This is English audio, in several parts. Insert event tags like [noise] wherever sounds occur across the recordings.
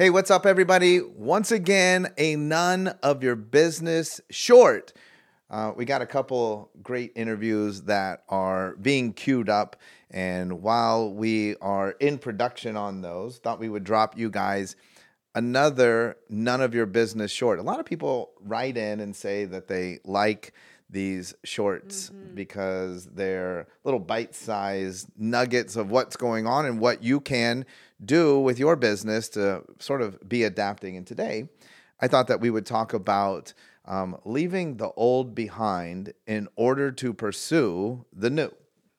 Hey, what's up, everybody? Once again, a none of your business short. Uh, we got a couple great interviews that are being queued up. And while we are in production on those, thought we would drop you guys another none of your business short. A lot of people write in and say that they like these shorts mm-hmm. because they're little bite sized nuggets of what's going on and what you can do with your business to sort of be adapting. And today, I thought that we would talk about um, leaving the old behind in order to pursue the new.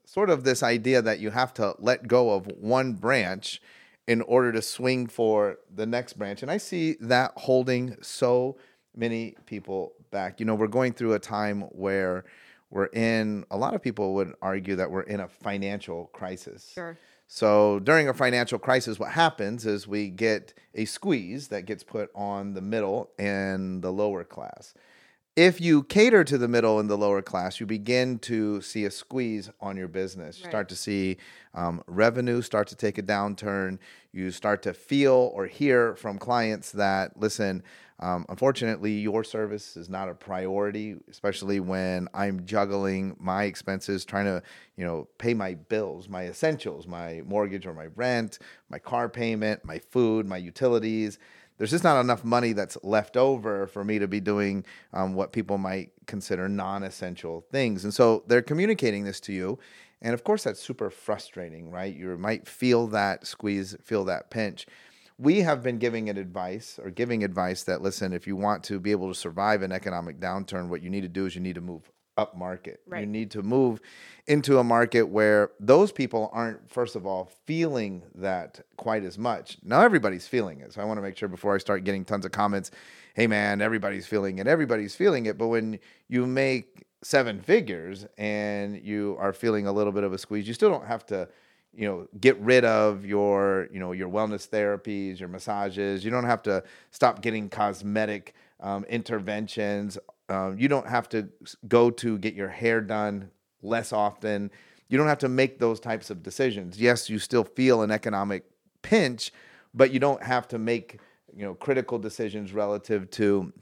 Sort of this idea that you have to let go of one branch in order to swing for the next branch. And I see that holding so many people back. You know, we're going through a time where we're in, a lot of people would argue that we're in a financial crisis. Sure. So during a financial crisis, what happens is we get a squeeze that gets put on the middle and the lower class if you cater to the middle and the lower class, you begin to see a squeeze on your business. You right. start to see um, revenue start to take a downturn. You start to feel or hear from clients that, listen, um, unfortunately, your service is not a priority, especially when I'm juggling my expenses, trying to, you know, pay my bills, my essentials, my mortgage or my rent, my car payment, my food, my utilities there's just not enough money that's left over for me to be doing um, what people might consider non-essential things. And so they're communicating this to you. And of course that's super frustrating right? You might feel that squeeze feel that pinch. We have been giving it advice or giving advice that listen if you want to be able to survive an economic downturn what you need to do is you need to move up market. Right. You need to move into a market where those people aren't, first of all, feeling that quite as much. Now everybody's feeling it. So I want to make sure before I start getting tons of comments, hey man, everybody's feeling it, everybody's feeling it. But when you make seven figures and you are feeling a little bit of a squeeze, you still don't have to you know get rid of your you know your wellness therapies your massages you don't have to stop getting cosmetic um, interventions um, you don't have to go to get your hair done less often. You don't have to make those types of decisions. Yes, you still feel an economic pinch, but you don't have to make you know critical decisions relative to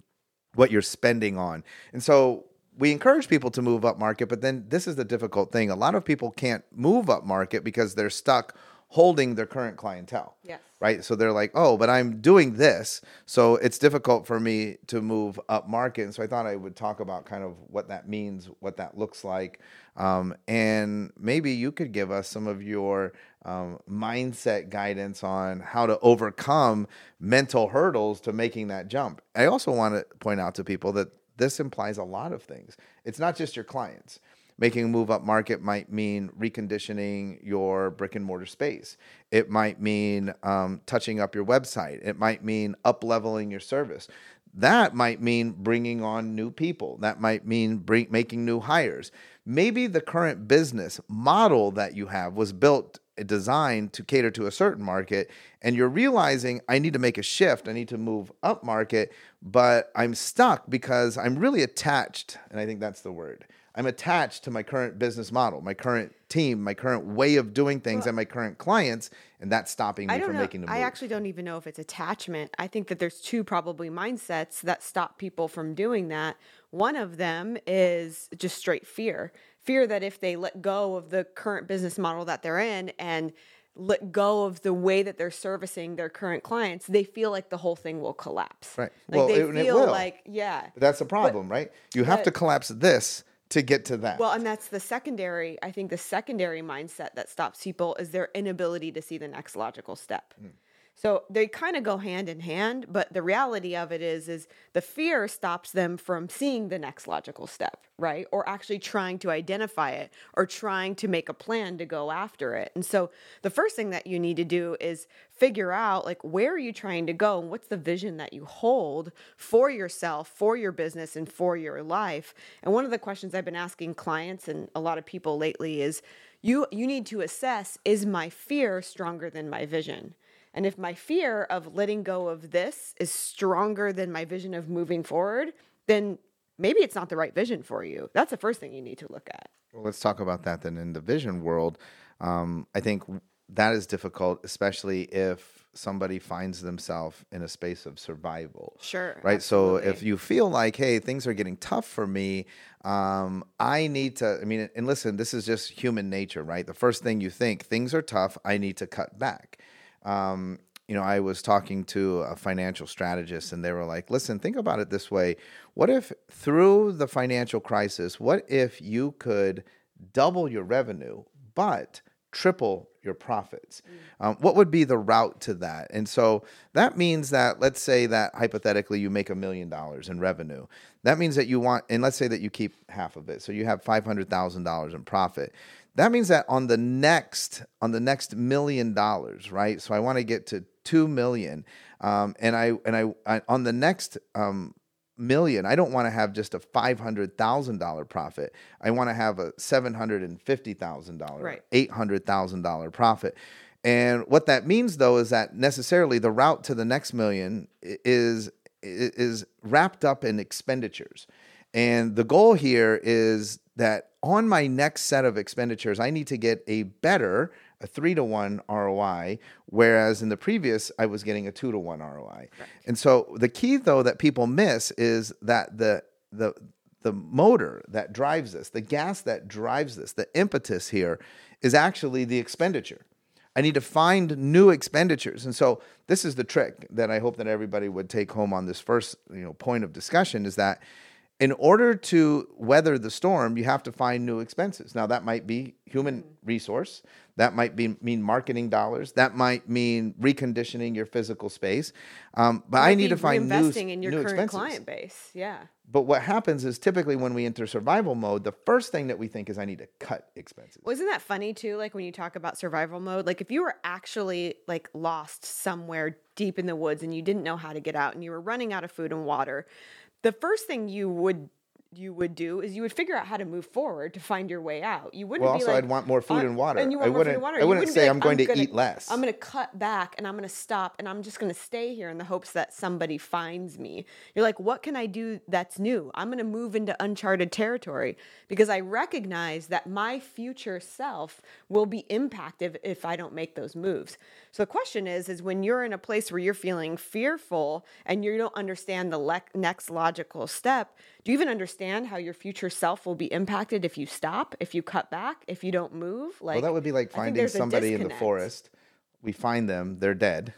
what you're spending on. And so we encourage people to move up market, but then this is the difficult thing. A lot of people can't move up market because they're stuck holding their current clientele. Yes. Right. So they're like, oh, but I'm doing this. So it's difficult for me to move up market. And so I thought I would talk about kind of what that means, what that looks like. Um, and maybe you could give us some of your um, mindset guidance on how to overcome mental hurdles to making that jump. I also want to point out to people that this implies a lot of things. It's not just your clients making a move up market might mean reconditioning your brick and mortar space. It might mean um, touching up your website. It might mean up leveling your service. That might mean bringing on new people. That might mean bring, making new hires. Maybe the current business model that you have was built designed to cater to a certain market and you're realizing I need to make a shift, I need to move up market, but I'm stuck because I'm really attached and I think that's the word. I'm attached to my current business model, my current team, my current way of doing things, well, and my current clients, and that's stopping me from know. making the move. I actually don't even know if it's attachment. I think that there's two probably mindsets that stop people from doing that. One of them is just straight fear fear that if they let go of the current business model that they're in and let go of the way that they're servicing their current clients, they feel like the whole thing will collapse. Right. Like well, they it, feel it like yeah. But that's a problem, but, right? You have but, to collapse this to get to that. Well, and that's the secondary, I think the secondary mindset that stops people is their inability to see the next logical step. Mm. So they kind of go hand in hand, but the reality of it is is the fear stops them from seeing the next logical step, right? Or actually trying to identify it or trying to make a plan to go after it. And so the first thing that you need to do is figure out like where are you trying to go and what's the vision that you hold for yourself, for your business and for your life. And one of the questions I've been asking clients and a lot of people lately is you you need to assess is my fear stronger than my vision? And if my fear of letting go of this is stronger than my vision of moving forward, then maybe it's not the right vision for you. That's the first thing you need to look at. Well, let's talk about that then in the vision world. Um, I think that is difficult, especially if somebody finds themselves in a space of survival. Sure. Right. So if you feel like, hey, things are getting tough for me, um, I need to, I mean, and listen, this is just human nature, right? The first thing you think, things are tough, I need to cut back. Um, you know, I was talking to a financial strategist and they were like, listen, think about it this way. What if through the financial crisis, what if you could double your revenue, but triple your profits? Um, what would be the route to that? And so that means that, let's say that hypothetically you make a million dollars in revenue. That means that you want, and let's say that you keep half of it. So you have $500,000 in profit. That means that on the next on the next million dollars, right? So I want to get to two million, um, and I and I, I on the next um, million, I don't want to have just a five hundred thousand dollar profit. I want to have a seven hundred and fifty thousand dollar, Right. eight hundred thousand dollar profit. And what that means, though, is that necessarily the route to the next million is is wrapped up in expenditures. And the goal here is that on my next set of expenditures, I need to get a better, a three to one ROI, whereas in the previous, I was getting a two to one ROI. And so the key, though, that people miss is that the the the motor that drives this, the gas that drives this, the impetus here is actually the expenditure. I need to find new expenditures. And so this is the trick that I hope that everybody would take home on this first, you know, point of discussion is that in order to weather the storm, you have to find new expenses. Now that might be human resource, that might be mean marketing dollars, that might mean reconditioning your physical space. Um, but I need to find new, reinvesting in your new current expenses. client base. Yeah. But what happens is typically when we enter survival mode, the first thing that we think is I need to cut expenses. Wasn't that funny too? Like when you talk about survival mode, like if you were actually like lost somewhere deep in the woods and you didn't know how to get out and you were running out of food and water, the first thing you would you would do is you would figure out how to move forward to find your way out. You wouldn't Well, be also, like, I'd want more food "Uh," and water. And you I want more food wouldn't- and water. I You wouldn't say like, I'm going to gonna- eat less." I'm going to cut back and I'm going to stop and I'm just going to stay here in the hopes that somebody finds me. You're like, what can I do that's new? I'm going to move into uncharted territory because I recognize that my future self will be impacted if I don't make those moves. So the question is, is when you're in a place where you're feeling fearful and you don't understand the le- next logical step, do you even understand how your future self will be impacted if you stop, if you cut back, if you don't move? Like well, that would be like finding somebody in the forest. We find them, they're dead,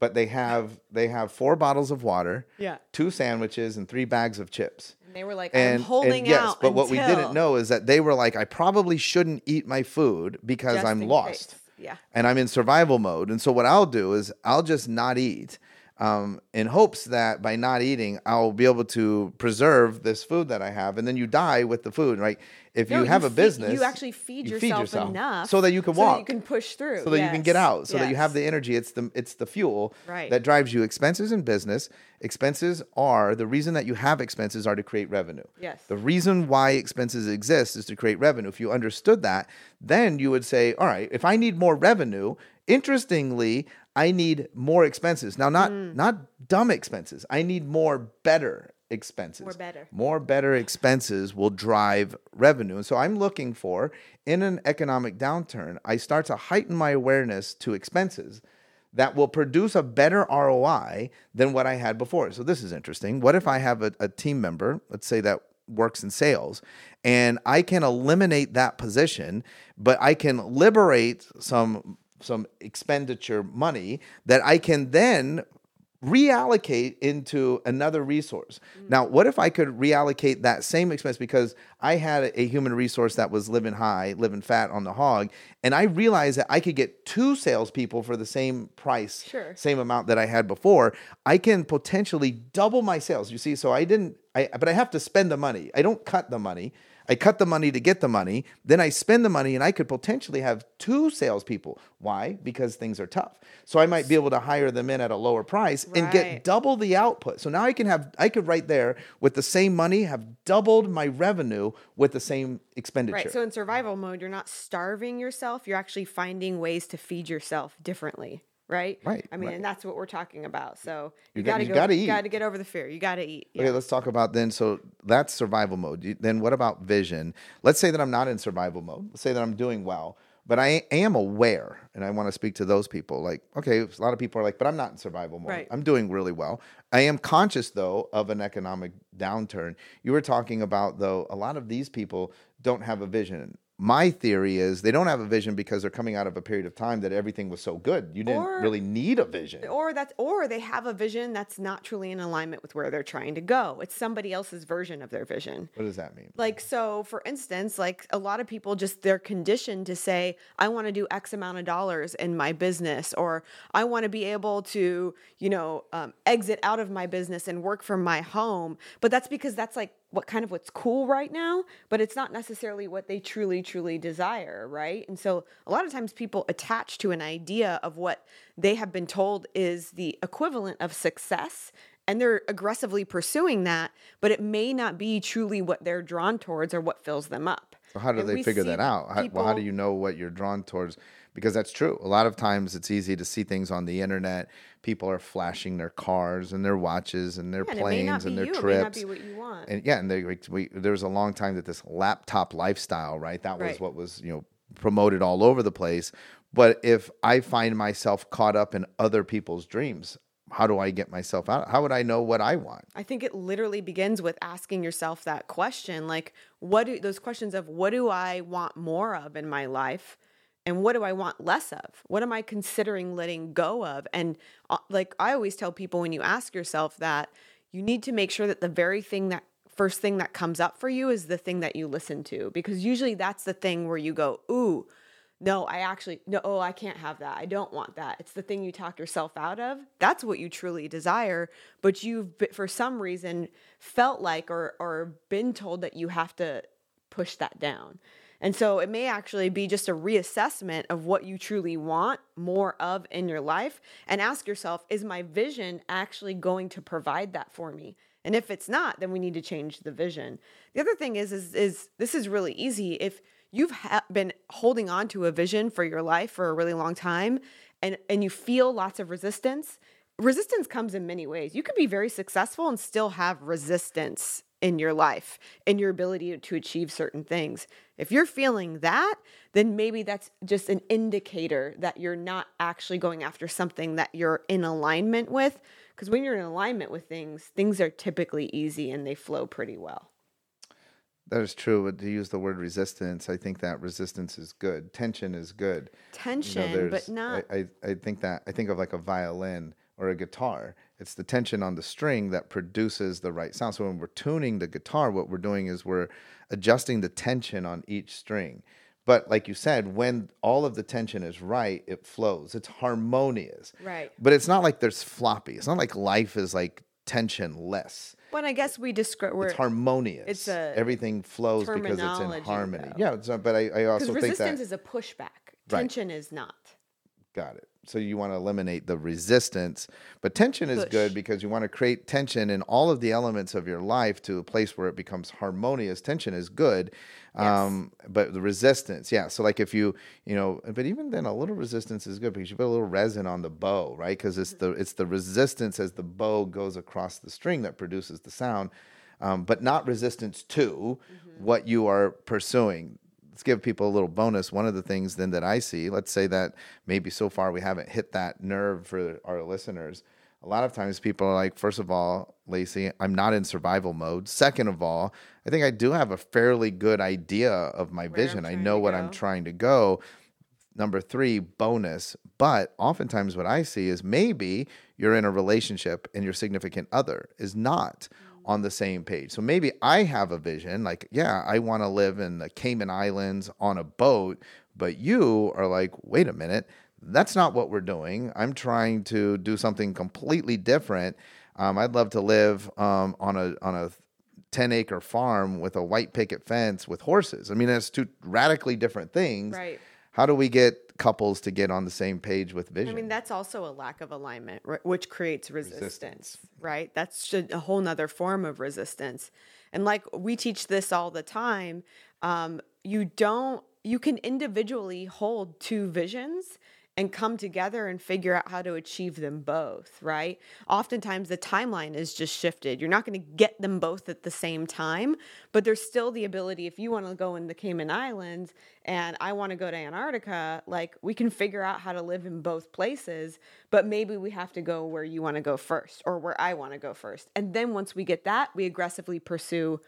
but they have they have four bottles of water, Yeah. two sandwiches, and three bags of chips. And they were like, And, I'm holding and yes, out. but what we didn't know is that they were like, I probably shouldn't eat my food because just I'm lost. case. Yeah. and I'm in survival mode. And so what I'll do is I'll just not eat um, in hopes that by not eating, I'll be able to preserve this food that I have. And then you die with the food, right? If No, you have a feed- business, you actually feed you yourself, enough so that you can walk so walk, you can push through, so that you can get out, so that you have the energy. It's the it's the fuel Right. that drives you. Expenses in business, expenses are the reason that you have expenses are to create revenue. Yes. The reason why expenses exist is to create revenue. If you understood that, then you would say, all right, if I need more revenue, interestingly, I need more expenses. Now, not Mm. not dumb expenses. I need more better expenses. More better. More better expenses will drive revenue. And so I'm looking for in an economic downturn, I start to heighten my awareness to expenses that will produce a better ROI than what I had before. So this is interesting. What if I have a, a team member, let's say that works in sales, and I can eliminate that position, but I can liberate some some expenditure money that I can then reallocate into another resource. Mm. Now, what if I could reallocate that same expense because I had a human resource that was living high, living fat on the hog, and I realized that I could get two salespeople for the same price, Sure. same amount that I had before. I can potentially double my sales. You see, so I didn't, I but I have to spend the money. I don't cut the money. I cut the money to get the money. Then I spend the money, and I could potentially have two salespeople. Why? Because things are tough. So I might be able to hire them in at a lower price and get double the output. So now I can have, I could right there with the same money have doubled my revenue with the same expenditure. Right. So in survival mode, you're not starving yourself. You're actually finding ways to feed yourself differently. Right. Right, I mean, right. and that's what we're talking about. So You you, got- to you go. gotta You eat. got to get over the fear. You got to eat. Okay, let's talk about then. So that's survival mode. Then what about vision? Let's say that I'm not in survival mode. Let's say that I'm doing well, but I am aware, and I want to speak to those people. Like, okay, a lot of people are like, but I'm not in survival mode. Right. I'm doing really well. I am conscious though of an economic downturn. You were talking about though, a lot of these people don't have a vision. My theory is they don't have a vision because they're coming out of a period of time that everything was so good. You didn't Or- really need a vision. or that's or they have a vision that's not truly in alignment with where they're trying to go. It's somebody else's version of their vision. What does that mean? Like so for instance, like a lot of people just they're conditioned to say I want to do x amount of dollars in my business or I want to be able to, you know, um, exit out of my business and work from my home. But that's because that's like what kind of what's cool right now, but it's not necessarily what they truly truly desire, right? And so a lot of times people attach to an idea of what they have been told is the equivalent of success and they're aggressively pursuing that, but it may not be truly what they're drawn towards or what fills them up. How do And they figure that out? How, well, how do you know what you're drawn towards? Because that's true. A lot of times it's easy to see things on the internet. People are flashing their cars and their watches and their And may planes be and their you, it may not trips. be what you want. And yeah, and they, we, there was a long time that this laptop lifestyle, right? That was Right. what was you know promoted all over the place. But if I find myself caught up in other people's dreams, how do I get myself out? How would I know what I want? I think it literally begins with asking yourself that question like what do those questions of what do I want more of in my life and what do I want less of? What am I considering letting go of? And uh, like I always tell people when you ask yourself that, you need to make sure that the very thing that first thing that comes up for you is the thing that you listen to because usually that's the thing where you go, "Ooh, no, I actually no, oh, I can't have that. I don't want that. It's the thing you talk yourself out of. That's what you truly desire, but you've for some reason felt like or or been told that you have to push that down. And so it may actually be just a reassessment of what you truly want more of in your life and ask yourself, is my vision actually going to provide that for me? And if it's not, then we need to change the vision. The other thing is is is this is really easy if you've ha- been holding on to a vision for your life for a really long time and and you feel lots of resistance resistance comes in many ways. You could be very successful and still have resistance in your life in your ability to achieve certain things. If you're feeling that then maybe that's just an indicator that you're not actually going after something that you're in alignment with because when you're in alignment with things things are typically easy and they flow pretty well That is true. But to use the word resistance, I think that resistance is good. Tension is good. tension but not I, I, I think that I think of like a violin or a guitar. It's the tension on the string that produces the right sound. So when we're tuning the guitar, what we're doing is we're adjusting the tension on each string. But like you said, when all of the tension is right, it flows. It's harmonious. Right. But it's not like there's floppy. It's not like life is like tensionless. But I guess we describe It's harmonious. it's a Everything flows because it's in harmony. though. Yeah, it's, but I, I also think that resistance is a pushback. Right. Tension is not. Got it. So you want to eliminate the resistance, but tension is Push. good because you want to create tension in all of the elements of your life to a place where it becomes harmonious. Tension is good, um, but the resistance, yeah. So like if you, you know, but even then, a little resistance is good because you put a little resin on the bow, right? Because it's the it's the resistance as the bow goes across the string that produces the sound, um, but not resistance to what you are pursuing let's give people a little bonus. One of the things then that I see, let's say that maybe so far we haven't hit that nerve for our listeners. A lot of times people are like, first of all, Lacey, I'm not in survival mode. Second of all, I think I do have a fairly good idea of my Where vision. I know what I'm trying to go. Number three, bonus. But oftentimes, what I see is maybe you're in a relationship and your significant other is not on the same page. So maybe I have a vision like, yeah, I want to live in the Cayman Islands on a boat. But you are like, wait a minute, that's not what we're doing. I'm trying to do something completely different. Um, I'd love to live um, on a on a 10 acre farm with a white picket fence with horses. I mean, that's two radically different things. Right. How do we get couples to get on the same page with vision? I mean, that's also a lack of alignment, which creates resistance, Resistance. right? That's a whole nother form of resistance. And like we teach this all the time, um, you don't, you can individually hold two visions and come together and figure out how to achieve them both, right? Oftentimes the timeline is just shifted. You're not going to get them both at the same time, but there's still the ability if you want to go in the Cayman Islands and I want to go to Antarctica, like we can figure out how to live in both places, but maybe we have to go where you want to go first or where I want to go first. And then once we get that, we aggressively pursue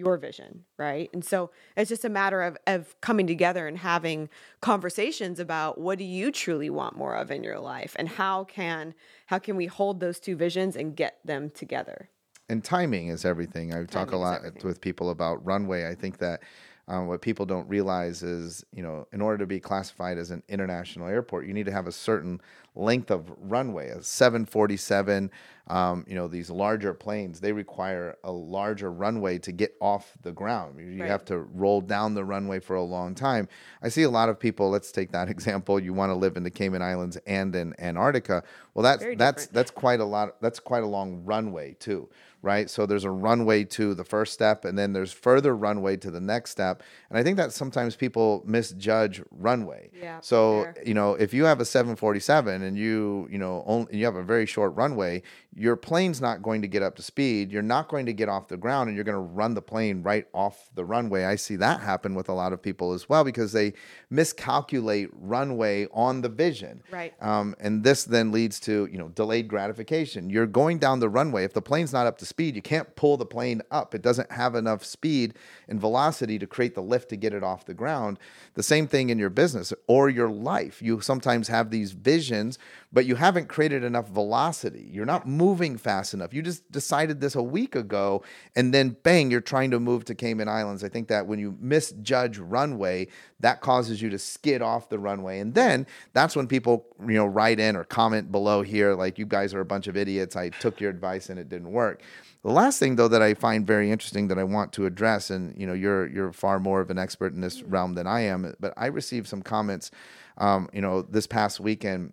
your vision, right? And so it's just a matter of of coming together and having conversations about what do you truly want more of in your life and how can how can we hold those two visions and get them together. And timing is everything. I talk a lot with people about runway. I think that um, what people don't realize is, you know, in order to be classified as an international airport, you need to have a certain length of runway. A 747, um, you know, these larger planes, they require a larger runway to get off the ground. You Right. have to roll down the runway for a long time. I see a lot of people. Let's take that [laughs] example. You want to live in the Cayman Islands and in Antarctica. Well, that's that's that's quite a lot. That's quite a long runway too, right? So there's a runway to the first step, and then there's further runway to the next step. And I think that sometimes people misjudge runway. Yeah, So fair. you know, if you have a 747 and you you know only you have a very short runway, your plane's not going to get up to speed. You're not going to get off the ground, and you're going to run the plane right off the runway. I see that happen with a lot of people as well because they miscalculate runway on the vision. Right. Um, and this then leads to you know delayed gratification. You're going down the runway. If the plane's not up to speed, you can't pull the plane up. It doesn't have enough speed and velocity to create the lift to get it off the ground. The same thing in your business or your life. You sometimes have these visions, but you haven't created enough velocity. You're not moving fast enough. You just decided this a week ago, and then bang, you're trying to move to Cayman Islands. I think that when you misjudge runway, that causes you to skid off the runway. And then that's when people, you know, write in or comment below here, like, you guys are a bunch of idiots. I took your advice and it didn't work. The last thing though that I find very interesting that I want to address, and you know, you're you're far more of an expert in this realm than I am, but I received some comments, um, you know, this past weekend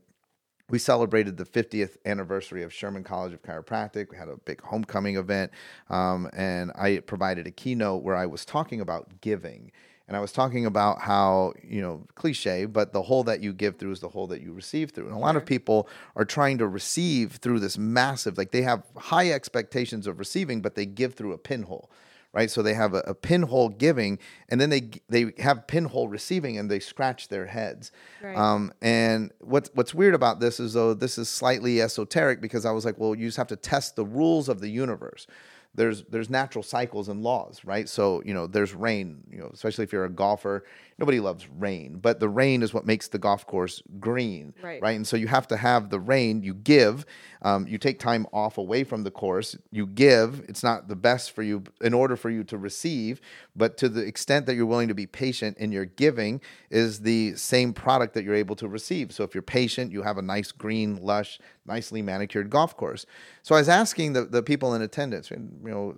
we celebrated the 50th anniversary of Sherman College of Chiropractic. We had a big homecoming event, um, and I provided a keynote where I was talking about giving. And I was talking about how, you know, cliche, but the hole that you give through is the hole that you receive through. And a lot of people are trying to receive through this massive, like they have high expectations of receiving, but they give through a pinhole right? So they have a, a pinhole giving, and then they they have pinhole receiving, and they scratch their heads. Right. Um, and what's what's weird about this is though this is slightly esoteric because I was like, well, you just have to test the rules of the universe. There's there's natural cycles and laws, right? So you know there's rain, you know, especially if you're a golfer. Nobody loves rain, but the rain is what makes the golf course green, Right. right? And so you have to have the rain. You give, um, you take time off away from the course. You give. It's not the best for you in order for you to receive, but to the extent that you're willing to be patient in your giving is the same product that you're able to receive. So if you're patient, you have a nice green, lush, nicely manicured golf course. So I was asking the, the people in attendance, you know,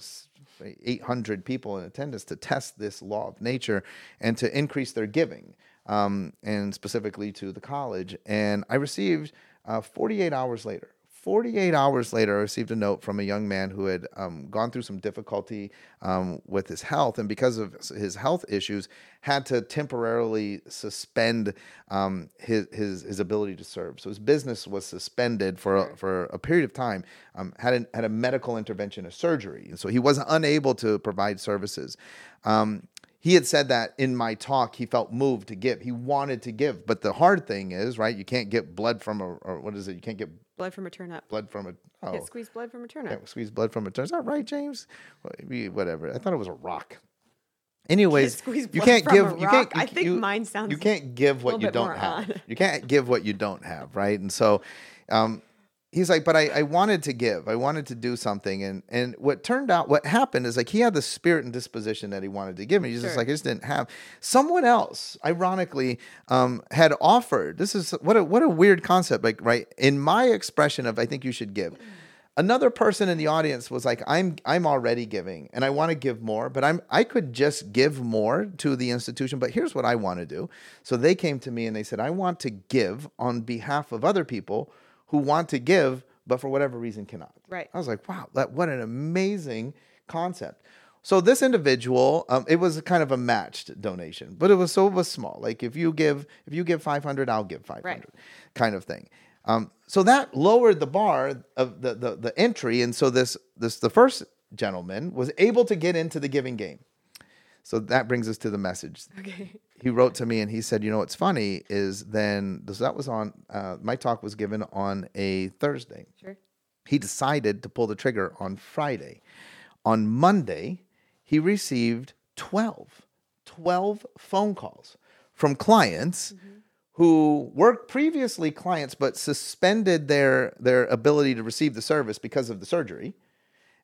800 people in attendance to test this law of nature and to increase their giving, um, and specifically to the college. And I received uh, 48 hours later. 48 hours later, I received a note from a young man who had um, gone through some difficulty um, with his health, and because of his health issues, had to temporarily suspend um, his, his his ability to serve. So his business was suspended for a, for a period of time. Um, had a, had a medical intervention, a surgery, and so he was unable to provide services. Um, he had said that in my talk he felt moved to give he wanted to give but the hard thing is right you can't get blood from a or what is it you can't get Blood from a turnip. blood from a oh. Can't squeeze blood from a turnip. can't squeeze blood from a turnip. is that right james? Whatever. I thought it was a rock. Anyways [laughs] squeeze you can't give you can't you, I think you- mine sounds you can't give what you don't have. you can't give what you don't have right? And so um he's like, but I, I wanted to give. I wanted to do something. And and what turned out, what happened is like he had the spirit and disposition that he wanted to give me. He's just like, I just didn't have. Someone else, ironically, um, had offered. This is what a what a weird concept. Like, right, in my expression of I think you should give. Another person in the audience was like, I'm I'm already giving and I want to give more, but I'm I could just give more to the institution, but here's what I want to do. So they came to me and they said, I want to give on behalf of other people who want to give, but for whatever reason cannot. Right. I was like, wow, that what an amazing concept. So this individual, um, it was kind of a matched donation, but it was so it was small. Like if you give if you give five hundred, I'll give five hundred, kind of thing. Um, so that lowered the bar of the, the the entry, and so this this the first gentleman was able to get into the giving game. So that brings us to the message. Okay. He wrote to me and he said, "You know what's funny is then so that was on uh, my talk was given on a Thursday. Sure. He decided to pull the trigger on Friday. On Monday, he received 12, 12 phone calls from clients who were previously clients but suspended their, their ability to receive the service because of the surgery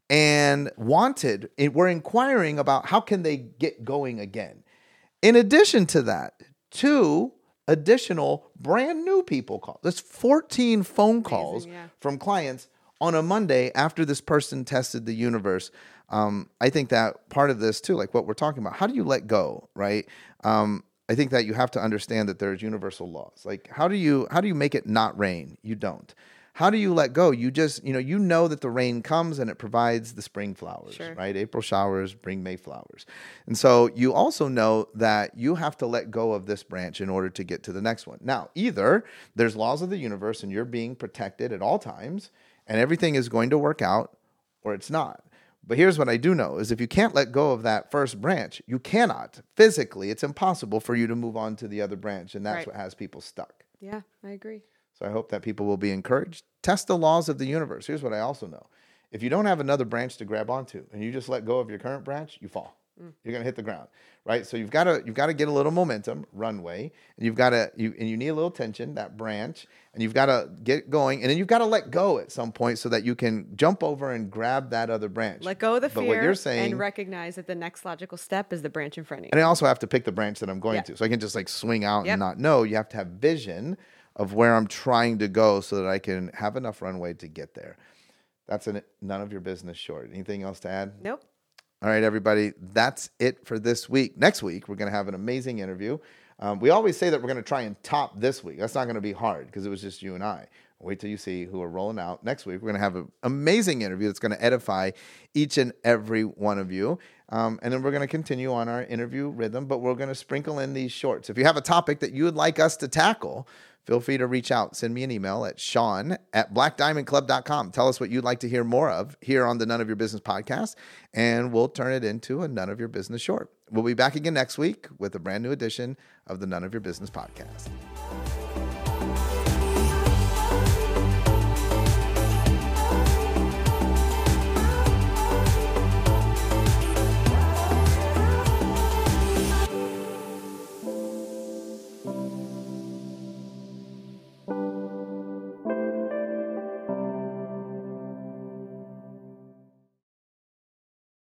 and wanted, and were inquiring about how can they get going again. In addition to that, two additional brand new people called. There's 14 phone calls yeah. from clients on a Monday after this person tested the universe. Um, I think that part of this too, like what we're talking about, how do you let go, right? Um, I think that you have to understand that there's universal laws. Like how do you how do you make it not rain? You don't. How do you let go? You just, you know, you know that the rain comes and it provides the spring flowers, Sure. right? April showers bring May flowers. And so you also know that you have to let go of this branch in order to get to the next one. Now, either there's laws of the universe and you're being protected at all times and everything is going to work out or it's not. But here's what I do know is if you can't let go of that first branch, you cannot physically, it's impossible for you to move on to the other branch and that's Right. what has people stuck. Yeah, I agree. So I hope that people will be encouraged. Test the laws of the universe. Here's what I also know. If you don't have another branch to grab onto and you just let go of your current branch, you fall. Mm. You're gonna hit the ground. Right? So you've got to you've got to get a little momentum, runway, and you've got to you and you need a little tension, that branch, and you've got to get going, and then you've got to let go at some point so that you can jump over and grab that other branch. Let go of the But fear what you're saying and recognize that the next logical step is the branch in front of you. and I also have to pick the branch that I'm going Yeah. to. So I can just like swing out Yep. and not know. You have to have vision of where I'm trying to go so that I can have enough runway to get there. That's an, none of your business short. Anything else to add? Nope. All right, everybody. That's it for this week. Next week, we're going to have an amazing interview. Um, we always say that we're going to try and top this week. That's not going to be hard because it was just you and I. Wait till you see who are rolling out. Next week, we're going to have an amazing interview that's going to edify each and every one of you. Um, and then we're going to continue on our interview rhythm, but we're going to sprinkle in these shorts. If you have a topic that you would like us to tackle, feel free to reach out. Send me an email at shawn at blackdiamondclub.com. Tell us what you'd like to hear more of here on the None of Your Business podcast, and we'll turn it into a None of Your Business short. We'll be back again next week with a brand new edition of the None of Your Business podcast.